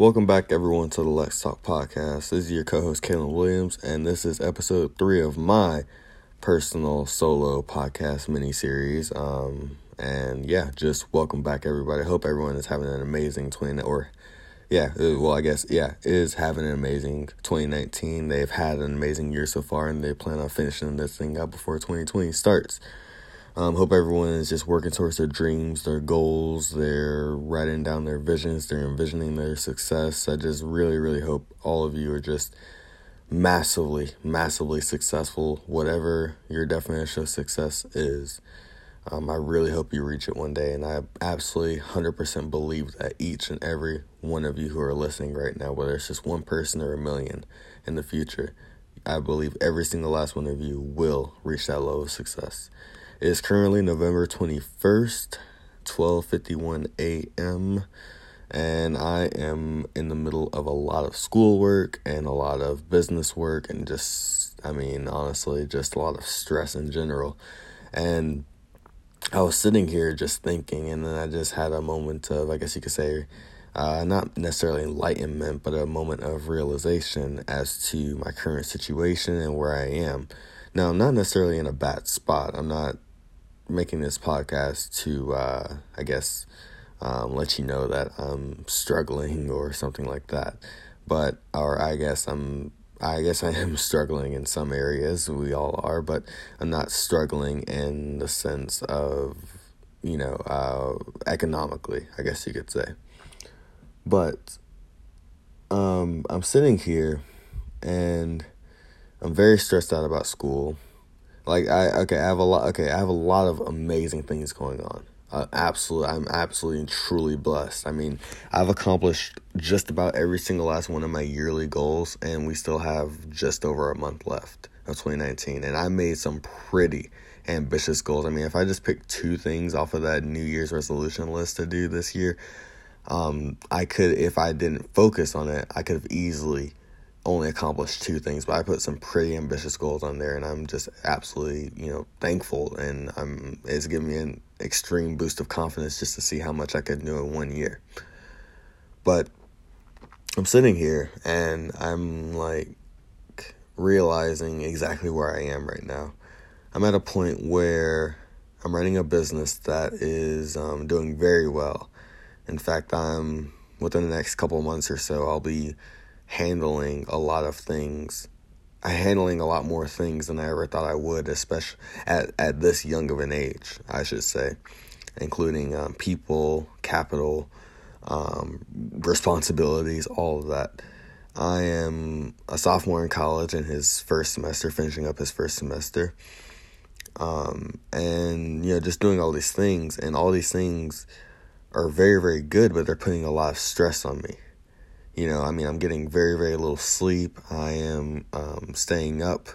Welcome back, everyone, to the Let's Talk podcast. This is your co host, Kalen Williams, and this is episode three of my personal solo podcast mini series. Um, and yeah, just welcome back, everybody. Hope everyone is having an amazing 20 or yeah, uh, well, I guess, yeah, is having an amazing 2019. They've had an amazing year so far, and they plan on finishing this thing up before 2020 starts. Um, hope everyone is just working towards their dreams, their goals, they're writing down their visions, they're envisioning their success. I just really, really hope all of you are just massively, massively successful, whatever your definition of success is. Um, I really hope you reach it one day, and I absolutely 100% believe that each and every one of you who are listening right now, whether it's just one person or a million in the future, I believe every single last one of you will reach that level of success. It is currently November 21st, 12:51 a.m. and I am in the middle of a lot of schoolwork and a lot of business work and just I mean honestly just a lot of stress in general. And I was sitting here just thinking and then I just had a moment of I guess you could say uh, not necessarily enlightenment, but a moment of realization as to my current situation and where I am. Now, I'm not necessarily in a bad spot. I'm not making this podcast to, uh, I guess, um, let you know that I'm struggling or something like that. But, or I guess I'm, I guess I am struggling in some areas. We all are, but I'm not struggling in the sense of, you know, uh, economically, I guess you could say. But, um, I'm sitting here and I'm very stressed out about school. Like I okay, I have a lot. Okay, I have a lot of amazing things going on. Uh, absolutely, I'm absolutely and truly blessed. I mean, I've accomplished just about every single last one of my yearly goals, and we still have just over a month left of 2019. And I made some pretty ambitious goals. I mean, if I just pick two things off of that New Year's resolution list to do this year, um, I could, if I didn't focus on it, I could have easily only accomplished two things, but I put some pretty ambitious goals on there, and I'm just absolutely, you know, thankful, and I'm it's given me an extreme boost of confidence just to see how much I could do in one year. But I'm sitting here and I'm like realizing exactly where I am right now. I'm at a point where I'm running a business that is um, doing very well. In fact, I'm within the next couple months or so, I'll be handling a lot of things. Handling a lot more things than I ever thought I would, especially at, at this young of an age, I should say, including um, people, capital, um, responsibilities, all of that. I am a sophomore in college in his first semester, finishing up his first semester. Um, and, you know, just doing all these things, and all these things are very, very good, but they're putting a lot of stress on me. You know, I mean, I'm getting very, very little sleep. I am um, staying up,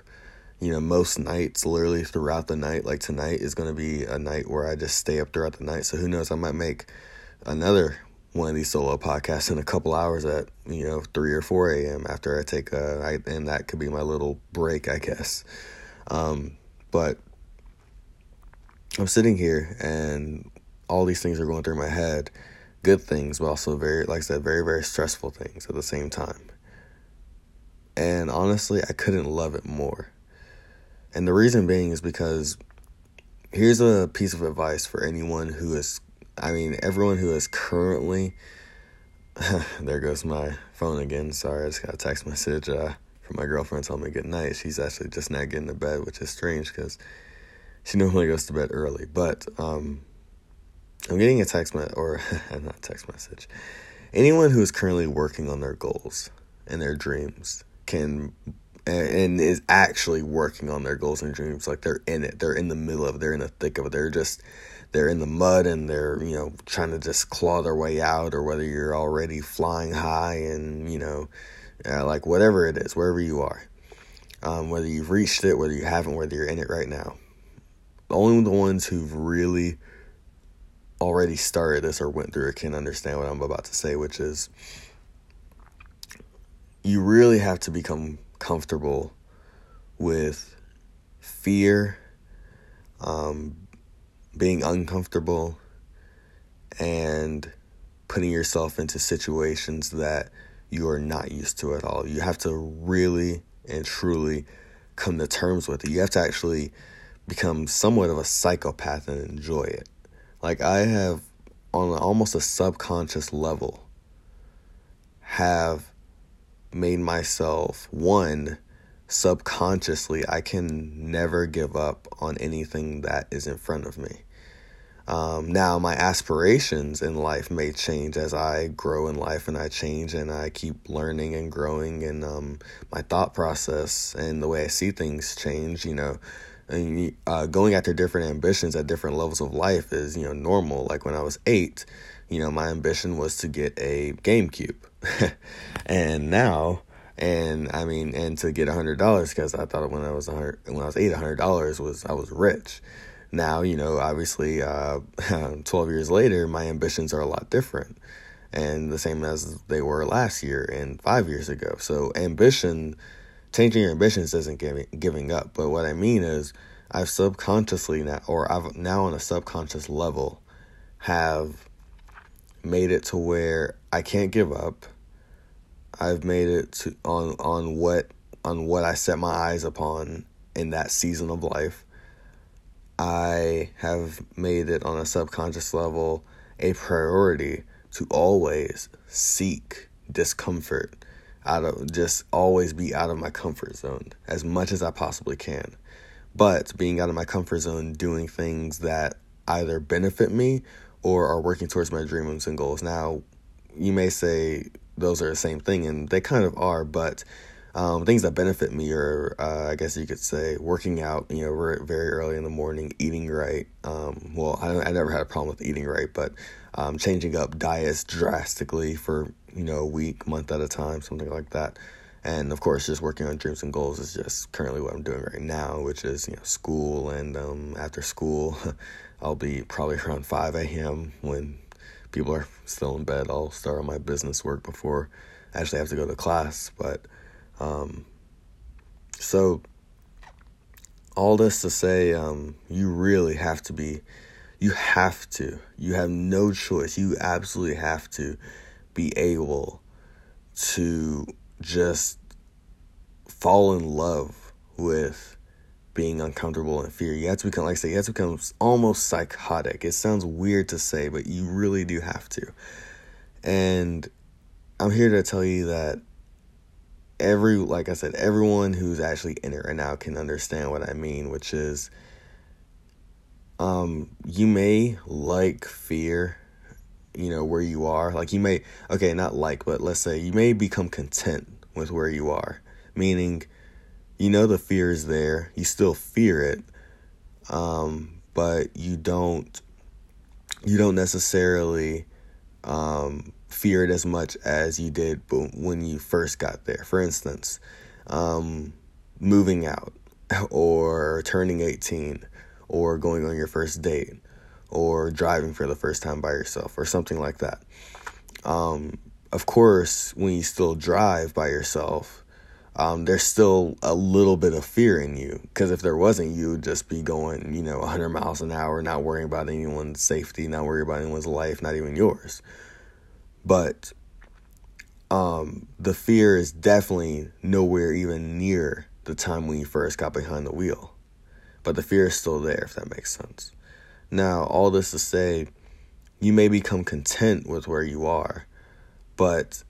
you know, most nights, literally throughout the night. Like tonight is going to be a night where I just stay up throughout the night. So who knows? I might make another one of these solo podcasts in a couple hours at, you know, 3 or 4 a.m. after I take a, and that could be my little break, I guess. Um, but I'm sitting here and all these things are going through my head good things, but also very, like I said, very, very stressful things at the same time. And honestly, I couldn't love it more. And the reason being is because here's a piece of advice for anyone who is, I mean, everyone who is currently, there goes my phone again. Sorry, I just got a text message uh, from my girlfriend telling me good night. She's actually just not getting to bed, which is strange because she normally goes to bed early. But, um, I'm getting a text message, or not text message. Anyone who is currently working on their goals and their dreams can and is actually working on their goals and dreams like they're in it. They're in the middle of it. They're in the thick of it. They're just they're in the mud and they're you know trying to just claw their way out or whether you're already flying high and you know uh, like whatever it is wherever you are. Um, whether you've reached it whether you haven't whether you're in it right now. Only the ones who've really already started this or went through it can understand what I'm about to say, which is you really have to become comfortable with fear, um, being uncomfortable, and putting yourself into situations that you are not used to at all. You have to really and truly come to terms with it. You have to actually become somewhat of a psychopath and enjoy it. Like I have on almost a subconscious level have made myself one subconsciously I can never give up on anything that is in front of me. Um, now, my aspirations in life may change as I grow in life and I change and I keep learning and growing, and um, my thought process and the way I see things change. You know, and uh, going after different ambitions at different levels of life is you know normal. Like when I was eight, you know, my ambition was to get a GameCube, and now and I mean, and to get a hundred dollars because I thought when I was when I was eight, a hundred dollars was I was rich. Now, you know, obviously, uh, 12 years later, my ambitions are a lot different and the same as they were last year and five years ago. So, ambition, changing your ambitions isn't giving, giving up. But what I mean is, I've subconsciously now, or I've now on a subconscious level, have made it to where I can't give up. I've made it to on on what on what I set my eyes upon in that season of life. I have made it on a subconscious level a priority to always seek discomfort out of just always be out of my comfort zone as much as I possibly can. But being out of my comfort zone, doing things that either benefit me or are working towards my dreams and goals. Now, you may say those are the same thing, and they kind of are, but um, things that benefit me are, uh, I guess you could say, working out. You know, very early in the morning, eating right. Um, well, I, I, never had a problem with eating right, but um, changing up diets drastically for you know a week, month at a time, something like that. And of course, just working on dreams and goals is just currently what I'm doing right now, which is you know school. And um, after school, I'll be probably around 5 a.m. when people are still in bed. I'll start on my business work before I actually have to go to class, but um, so, all this to say, um, you really have to be, you have to, you have no choice. You absolutely have to be able to just fall in love with being uncomfortable and fear. You have to become, like I say, you have to become almost psychotic. It sounds weird to say, but you really do have to. And I'm here to tell you that every like I said, everyone who's actually in it right now can understand what I mean, which is um you may like fear, you know, where you are. Like you may okay, not like, but let's say you may become content with where you are. Meaning you know the fear is there, you still fear it, um, but you don't you don't necessarily um fear it as much as you did when you first got there. For instance, um, moving out, or turning 18, or going on your first date, or driving for the first time by yourself, or something like that. Um, of course, when you still drive by yourself, um, there's still a little bit of fear in you because if there wasn't, you would just be going, you know, 100 miles an hour, not worrying about anyone's safety, not worrying about anyone's life, not even yours. But um, the fear is definitely nowhere even near the time when you first got behind the wheel. But the fear is still there, if that makes sense. Now, all this to say, you may become content with where you are, but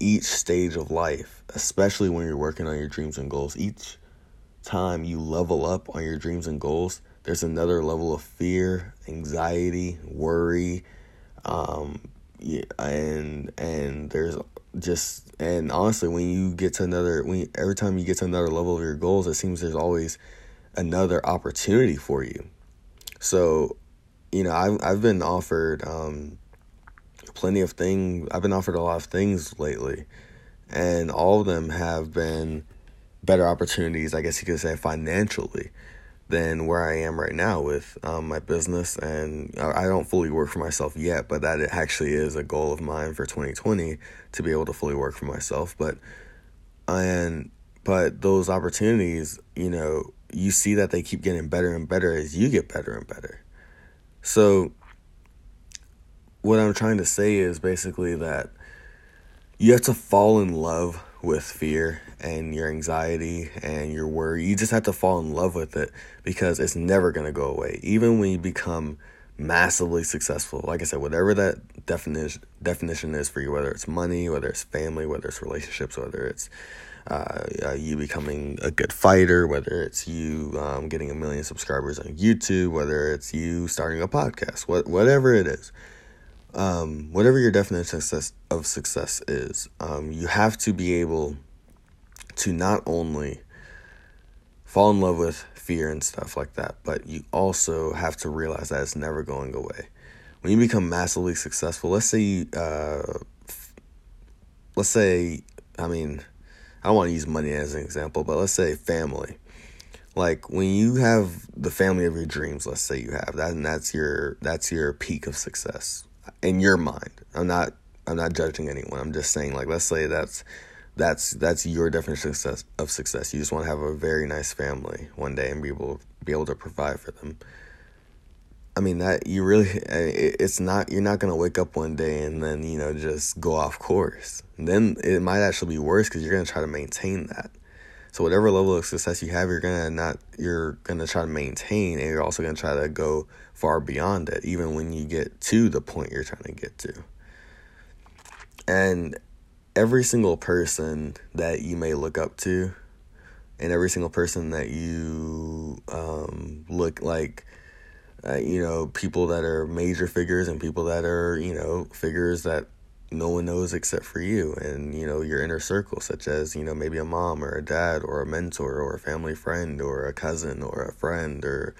each stage of life, especially when you're working on your dreams and goals, each time you level up on your dreams and goals, there's another level of fear, anxiety, worry, um, yeah, and and there's just and honestly, when you get to another, when every time you get to another level of your goals, it seems there's always another opportunity for you. So, you know, I've I've been offered um, plenty of things. I've been offered a lot of things lately, and all of them have been better opportunities. I guess you could say financially than where I am right now with um, my business. And I don't fully work for myself yet, but that actually is a goal of mine for 2020 to be able to fully work for myself. But and but those opportunities, you know, you see that they keep getting better and better as you get better and better. So what I'm trying to say is basically that you have to fall in love with fear and your anxiety and your worry. You just have to fall in love with it because it's never going to go away. Even when you become massively successful, like I said, whatever that definition definition is for you, whether it's money, whether it's family, whether it's relationships, whether it's uh, you becoming a good fighter, whether it's you um, getting a million subscribers on YouTube, whether it's you starting a podcast, what whatever it is um, whatever your definition of success, of success is, um, you have to be able to not only fall in love with fear and stuff like that, but you also have to realize that it's never going away. When you become massively successful, let's say uh, let's say, I mean, I don't want to use money as an example, but let's say family. Like when you have the family of your dreams, let's say you have that, and that's your that's your peak of success in your mind. I'm not I'm not judging anyone. I'm just saying like let's say that's that's that's your definition of success, of success. You just want to have a very nice family one day and be able be able to provide for them. I mean that you really it's not you're not gonna wake up one day and then you know just go off course. Then it might actually be worse because you're gonna try to maintain that. So whatever level of success you have, you're gonna not you're gonna try to maintain, and you're also gonna try to go far beyond it, even when you get to the point you're trying to get to. And every single person that you may look up to, and every single person that you um, look like, uh, you know, people that are major figures and people that are, you know, figures that no one knows except for you and you know your inner circle such as you know maybe a mom or a dad or a mentor or a family friend or a cousin or a friend or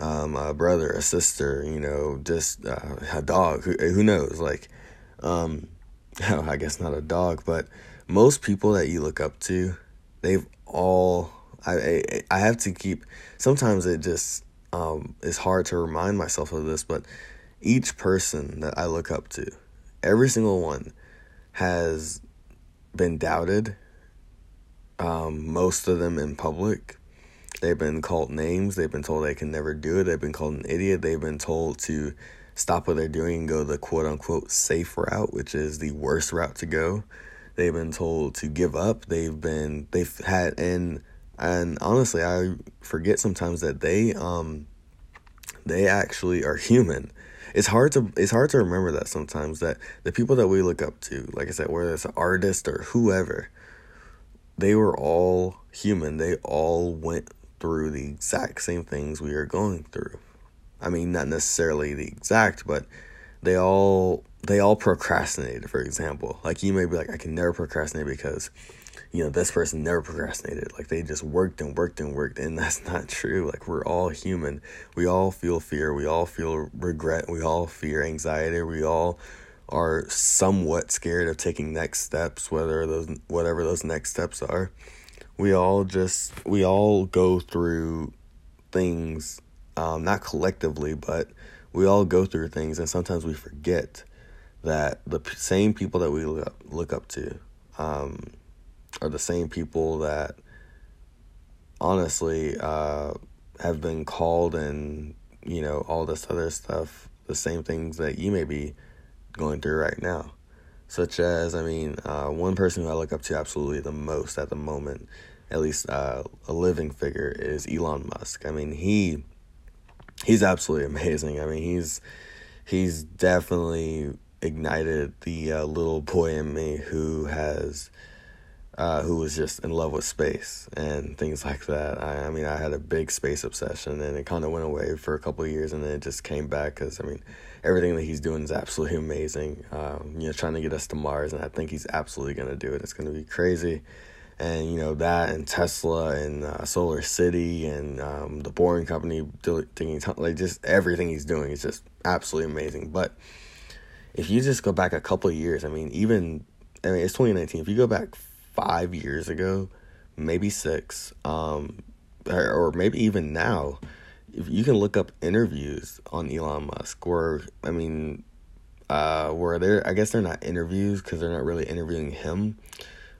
um, a brother a sister you know just uh, a dog who, who knows? Like um, i guess not a dog but most people that you look up to they've all i i, have to keep sometimes it just um, it's hard to remind myself of this but each person that i look up to every single one has been doubted. Um, most of them in public. They've been called names. They've been told they can never do it. They've been called an idiot. They've been told to stop what they're doing and go the quote unquote safe route, which is the worst route to go. They've been told to give up. They've been they've had and and honestly, I forget sometimes that they um they actually are human it's hard to it's hard to remember that sometimes that the people that we look up to, like I said, whether it's an artist or whoever, they were all human. They all went through the exact same things we are going through. I mean, not necessarily the exact, but they all they all procrastinated. For example, like you may be like, I can never procrastinate because you know, this person never procrastinated. Like they just worked and worked and worked, and that's not true. Like we're all human. We all feel fear. We all feel regret. We all fear anxiety. We all are somewhat scared of taking next steps, whether those whatever those next steps are. We all just we all go through things, um, not collectively, but we all go through things, and sometimes we forget that the same people that we look up, look up to. Um, are the same people that honestly uh, have been called and you know all this other stuff the same things that you may be going through right now. Such as i mean uh, one person who i look up to absolutely the most at the moment at least uh, a living figure is elon musk. I mean he he's absolutely amazing. I mean he's he's definitely ignited the uh, little boy in me who has uh, who was just in love with space and things like that. I, I mean, I had a big space obsession, and it kind of went away for a couple of years, and then it just came back because I mean, everything that he's doing is absolutely amazing. Um, you know, trying to get us to Mars, and I think he's absolutely going to do it. It's going to be crazy. And you know that, and Tesla, and uh, Solar City, and um, the Boring Company, thinking like just everything he's doing is just absolutely amazing. But if you just go back a couple of years, I mean, even I mean, it's 2019. If you go back five years ago, maybe six, um, or, or maybe even now, if you can look up interviews on Elon Musk, where I mean, uh, where they're I guess they're not interviews because they're not really interviewing him,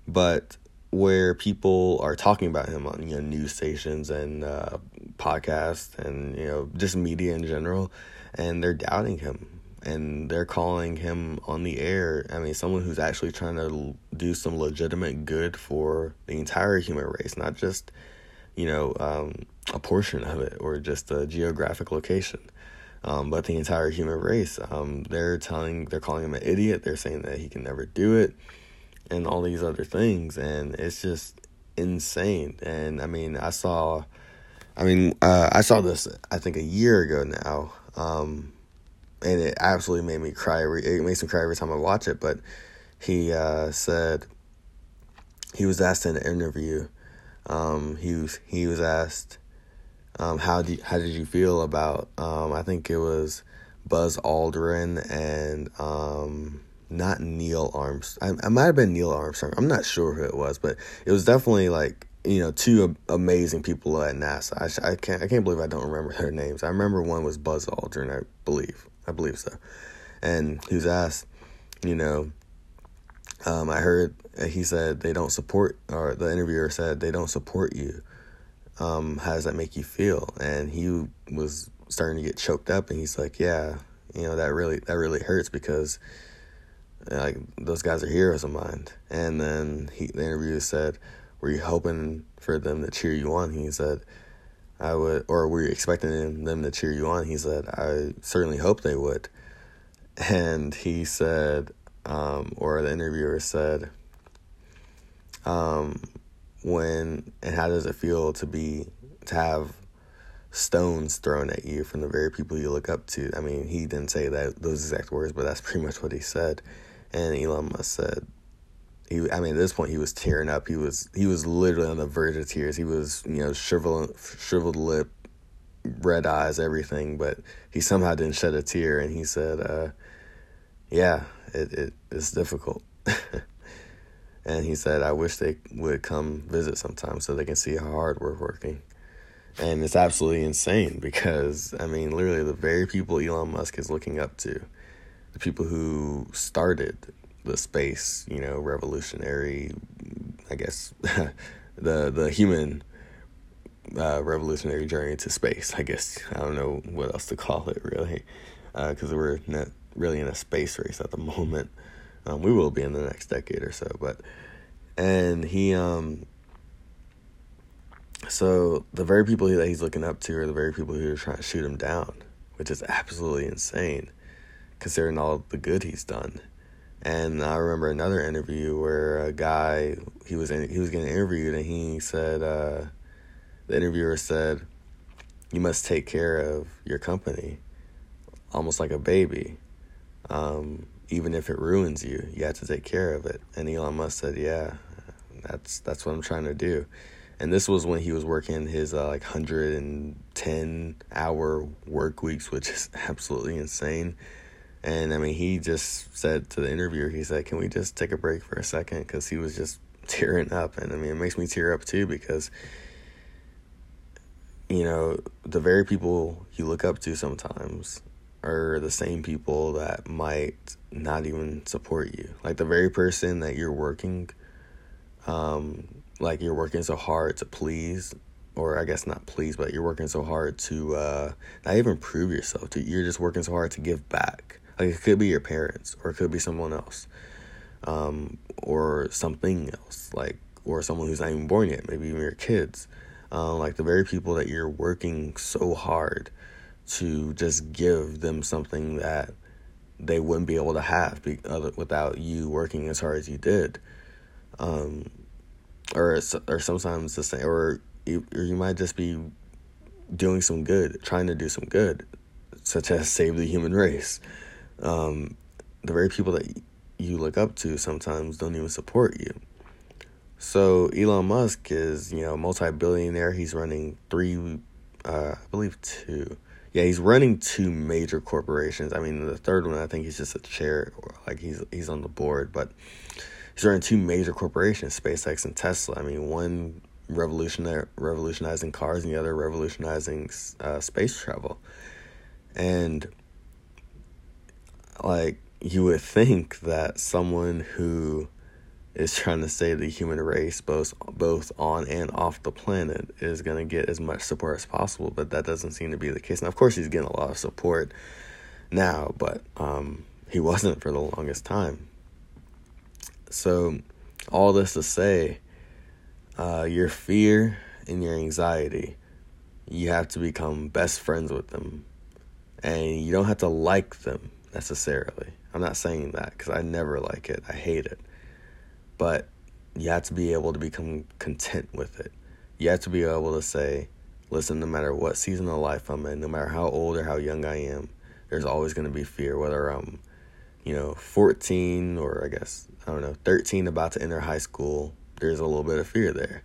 but where people are talking about him on you know news stations and uh, podcasts and you know just media in general, and they're doubting him and they're calling him on the air. I mean, someone who's actually trying to do some legitimate good for the entire human race, not just you know um, a portion of it or just a geographic location. Um, but the entire human race. Um, they're telling, they're calling him an idiot. They're saying that he can never do it, and all these other things. And it's just insane. And I mean, I saw, I mean, uh, I saw this I think a year ago now. Um, and it absolutely made me cry. It makes me cry every time I watch it. But he uh, said he was asked in an interview. Um, he was he was asked um, how did how did you feel about um, I think it was Buzz Aldrin and um, not Neil Armstrong. I, I might have been Neil Armstrong. I'm not sure who it was, but it was definitely like you know two amazing people at NASA. I, I can't I can't believe I don't remember their names. I remember one was Buzz Aldrin, I believe. I believe so. And he was asked, you know, um, I heard he said they don't support, or the interviewer said they don't support you. Um, how does that make you feel? And he was starting to get choked up, and he's like, yeah, you know, that really that really hurts because like those guys are heroes of mine. And then he, the interviewer said, were you hoping for them to cheer you on? He said, I would, or were you expecting them to cheer you on? He said, I certainly hope they would. And he said, um, or the interviewer said, um, when and how does it feel to be to have stones thrown at you from the very people you look up to? I mean, he didn't say that those exact words, but that's pretty much what he said. And Elon Musk said, he I mean at this point he was tearing up. He was he was literally on the verge of tears. He was, you know, shriveled shriveled lip, red eyes, everything, but he somehow didn't shed a tear and he said, uh, yeah, it, it it's difficult. and he said, I wish they would come visit sometime so they can see how hard we're working. And it's absolutely insane because, I mean, literally the very people Elon Musk is looking up to, the people who started the space, you know, revolutionary, I guess, the the human uh, revolutionary journey to space. I guess I don't know what else to call it really, because uh, we're not really in a space race at the moment. Um, we will be in the next decade or so, but and he um. So the very people that he's looking up to are the very people who are trying to shoot him down, which is absolutely insane, considering all the good he's done. And I remember another interview where a guy he was in, he was getting interviewed and he said uh, the interviewer said you must take care of your company almost like a baby. Um, even if it ruins you, you have to take care of it. And Elon Musk said, "Yeah, that's that's what I'm trying to do." And this was when he was working his uh, like 110 hour work weeks, which is absolutely insane. And I mean, he just said to the interviewer, he said, Can we just take a break for a second? Because he was just tearing up. And I mean, it makes me tear up too because, you know, the very people you look up to sometimes are the same people that might not even support you. Like the very person that you're working, um, like you're working so hard to please, or I guess not please, but you're working so hard to uh, not even prove yourself. To you're just working so hard to give back like it could be your parents, or it could be someone else, um, or something else, like or someone who's not even born yet, maybe even your kids. Um, like the very people that you're working so hard to just give them something that they wouldn't be able to have be, other, without you working as hard as you did. Um, or or sometimes the same, or you, or you might just be doing some good, trying to do some good, such as save the human race um, the very people that you look up to sometimes don't even support you. So Elon Musk is, you know, multi-billionaire. He's running three, uh, I believe two. Yeah, he's running two major corporations. I mean, the third one, I think he's just a chair, like he's he's on the board, but he's running two major corporations, SpaceX and Tesla. I mean, one revolutionary revolutionizing cars, and the other revolutionizing uh, space travel. And like you would think that someone who is trying to save the human race both both on and off the planet is going to get as much support as possible but that doesn't seem to be the case now of course he's getting a lot of support now, but um, he wasn't for the longest time. So, all this to say, uh, your fear and your anxiety, you have to become best friends with them. And you don't have to like them necessarily. I'm not saying that because I never like it, I hate it. But you have to be able to become content with it. You have to be able to say, listen, no matter what season of life I'm in, no matter how old or how young I am, there's always going to be fear, whether I'm, you know, 14 or I guess, I don't know, 13 about to enter high school, there's a little bit of fear there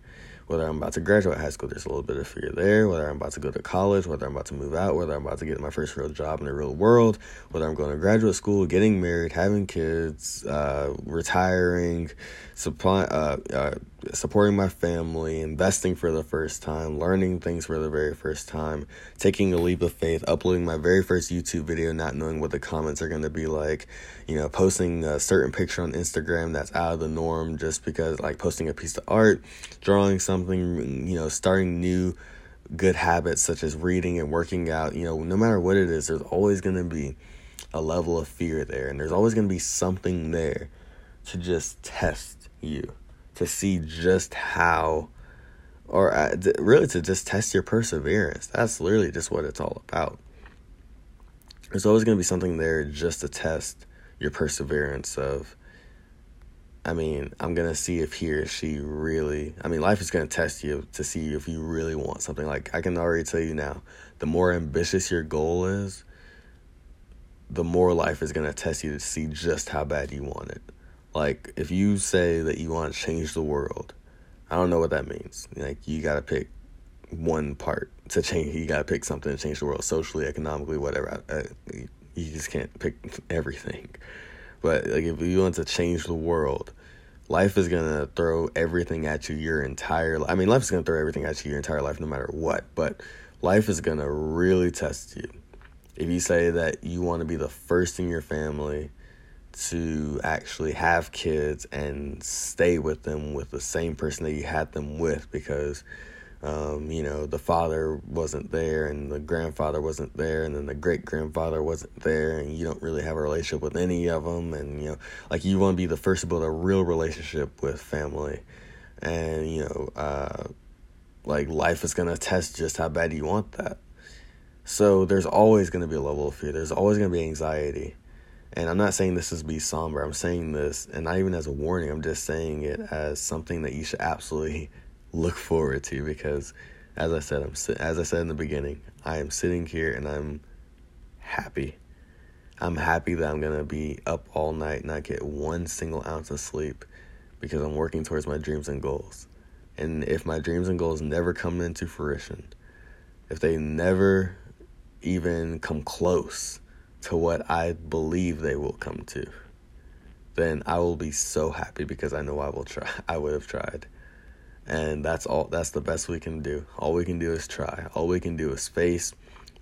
whether I'm about to graduate high school, there's a little bit of fear there, whether I'm about to go to college, whether I'm about to move out, whether I'm about to get my first real job in the real world, whether I'm going to graduate school, getting married, having kids, uh, retiring, supply, uh, uh, supporting my family, investing for the first time, learning things for the very first time, taking a leap of faith, uploading my very first YouTube video, not knowing what the comments are going to be like, you know, posting a certain picture on Instagram that's out of the norm just because, like, posting a piece of art, drawing something something, you know, starting new good habits such as reading and working out, you know, no matter what it is, there's always going to be a level of fear there. And there's always going to be something there to just test you, to see just how, or uh, really to just test your perseverance. That's literally just what it's all about. There's always going to be something there just to test your perseverance of I mean, I'm gonna see if he or she really. I mean, life is gonna test you to see if you really want something. Like I can already tell you now, the more ambitious your goal is, the more life is gonna test you to see just how bad you want it. Like if you say that you want to change the world, I don't know what that means. Like you gotta pick one part to change. You gotta pick something to change the world socially, economically, whatever. I, I, you just can't pick everything. But like if you want to change the world, life is gonna throw everything at you your entire. life. I mean, life is gonna throw everything at you your entire life, no matter what. But life is gonna really test you. If you say that you want to be the first in your family to actually have kids and stay with them with the same person that you had them with, because um, you know, the father wasn't there and the grandfather wasn't there and then the great grandfather wasn't there and you don't really have a relationship with any of them. And, you know, like you want to be the first to build a real relationship with family. And, you know, uh, like life is going to test just how bad you want that. So there's always going to be a level of fear. There's always going to be anxiety. And I'm not saying this is be somber. I'm saying this, and not even as a warning. I'm just saying it as something that you should absolutely look forward to because as I said, I'm as I said in the beginning, I am sitting here and I'm happy. I'm happy that I'm gonna be up all night, and not get one single ounce of sleep, because I'm working towards my dreams and goals. And if my dreams and goals never come into fruition, if they never even come close to what I believe they will come to, then I will be so happy because I know I will try. I would have tried and that's all that's the best we can do. All we can do is try. All we can do is face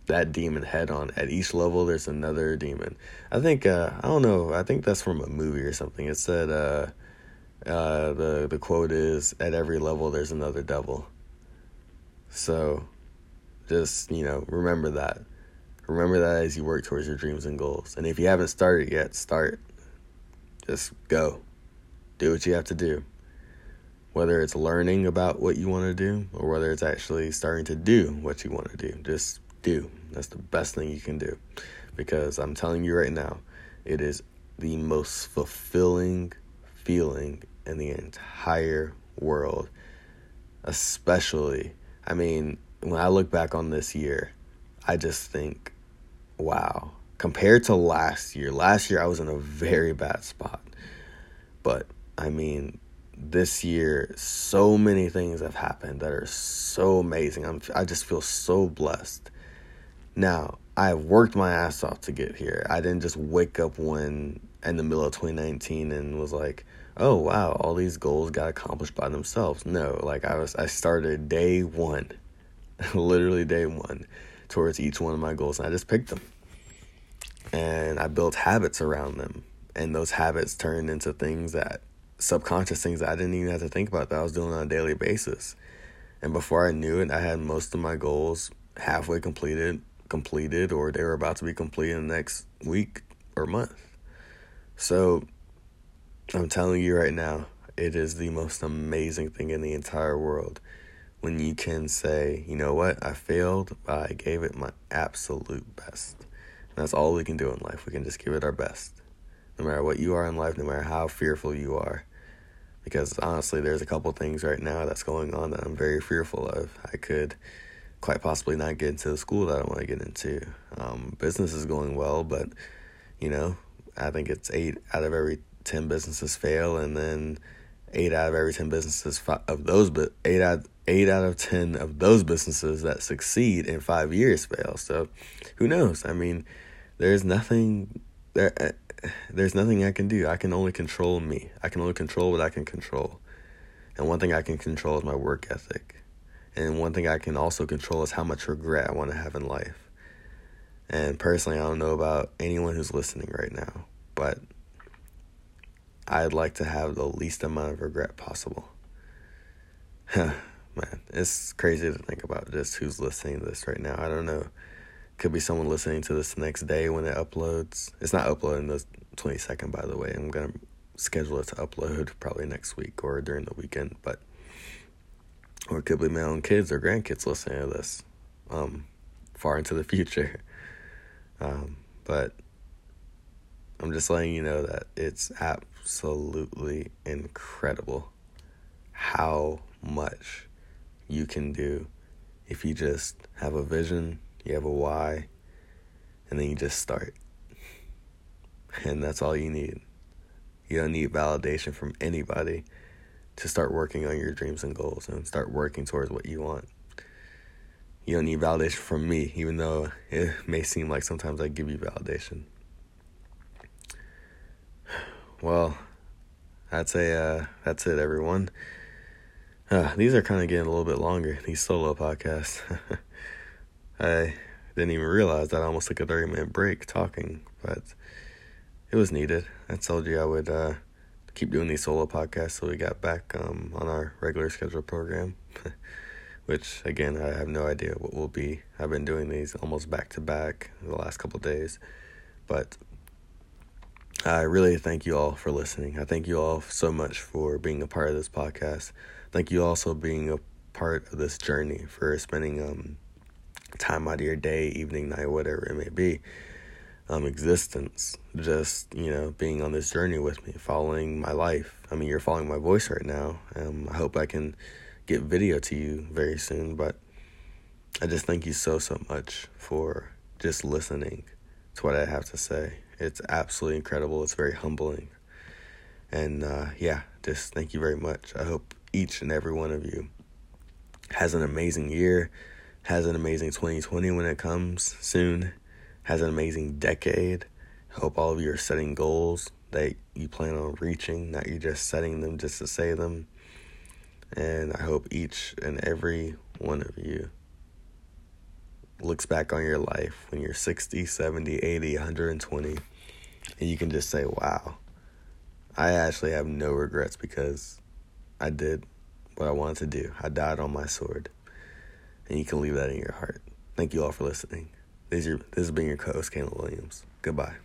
that demon head on. At each level there's another demon. I think uh, i don't know. I think that's from a movie or something. It said uh, uh, the the quote is at every level there's another devil. So just you know remember that. Remember that as you work towards your dreams and goals. And if you haven't started yet start. Just go. Do what you have to do whether it's learning about what you want to do or whether it's actually starting to do what you want to do. Just do. That's the best thing you can do. Because I'm telling you right now, it is the most fulfilling feeling in the entire world. Especially, I mean, when I look back on this year, I just think, wow. Compared to last year, last year I was in a very bad spot. But I mean, this year so many things have happened that are so amazing. I'm I just feel so blessed. Now, I've worked my ass off to get here. I didn't just wake up one in the middle of 2019 and was like, "Oh, wow, all these goals got accomplished by themselves." No, like I was I started day 1. literally day 1 towards each one of my goals and I just picked them. And I built habits around them. And those habits turned into things that subconscious things I didn't even have to think about that I was doing on a daily basis. And before I knew it, I had most of my goals halfway completed, completed or they were about to be completed in the next week or month. So I'm telling you right now, it is the most amazing thing in the entire world when you can say, you know what, I failed, but I gave it my absolute best. And that's all we can do in life. We can just give it our best. No matter what you are in life, no matter how fearful you are. Because honestly, there's a couple things right now that's going on that I'm very fearful of. I could quite possibly not get into the school that I want to get into. Um, business is going well, but you know, I think it's eight out of every ten businesses fail, and then eight out of every ten businesses of those, but eight out eight out of ten of those businesses that succeed in five years fail. So, who knows? I mean, there's nothing there. There's nothing I can do. I can only control me. I can only control what I can control. And one thing I can control is my work ethic. And one thing I can also control is how much regret I want to have in life. And personally, I don't know about anyone who's listening right now, but I'd like to have the least amount of regret possible. Man, it's crazy to think about just who's listening to this right now. I don't know. Could be someone listening to this next day when it uploads. It's not uploading the 22nd, by the way. I'm going to schedule it to upload probably next week or during the weekend. But, or it could be my own kids or grandkids listening to this um, far into the future. Um, but I'm just letting you know that it's absolutely incredible how much you can do if you just have a vision, you have a why, and then you just start. And that's all you need. You don't need validation from anybody to start working on your dreams and goals and start working towards what you want. You don't need validation from me, even though it may seem like sometimes I give you validation well, that's a uh, that's it, everyone. Uh, these are kind of getting a little bit longer. These solo podcasts. I didn't even realize that I almost took a thirty minute break talking, but it was needed. I told you I would uh, keep doing these solo podcasts so we got back um, on our regular schedule program. Which again, I have no idea what will be. I've been doing these almost back to back the last couple days, but I really thank you all for listening. I thank you all so much for being a part of this podcast. Thank you also being a part of this journey for spending um, time out of your day, evening, night, whatever it may be, um, existence. Just you know, being on this journey with me, following my life. I mean, you're following my voice right now. Um, I hope I can get video to you very soon, but I just thank you so so much for just listening to what I have to say. It's absolutely incredible. It's very humbling. And uh, yeah, just thank you very much. I hope each and every one of you has an amazing year, has an amazing 2020 when it comes soon, has an amazing decade. Hope all of you are setting goals that you plan on reaching, not you just setting them just to say them. And I hope each and every one of you looks back on your life when you're 60, 70, 80, 120, and you can just say, wow, I actually have no regrets because I did what I wanted to do. I died on my sword. And you can leave that in your heart. Thank you all for listening. This, is your, this has been your co host, Caleb Williams. Goodbye.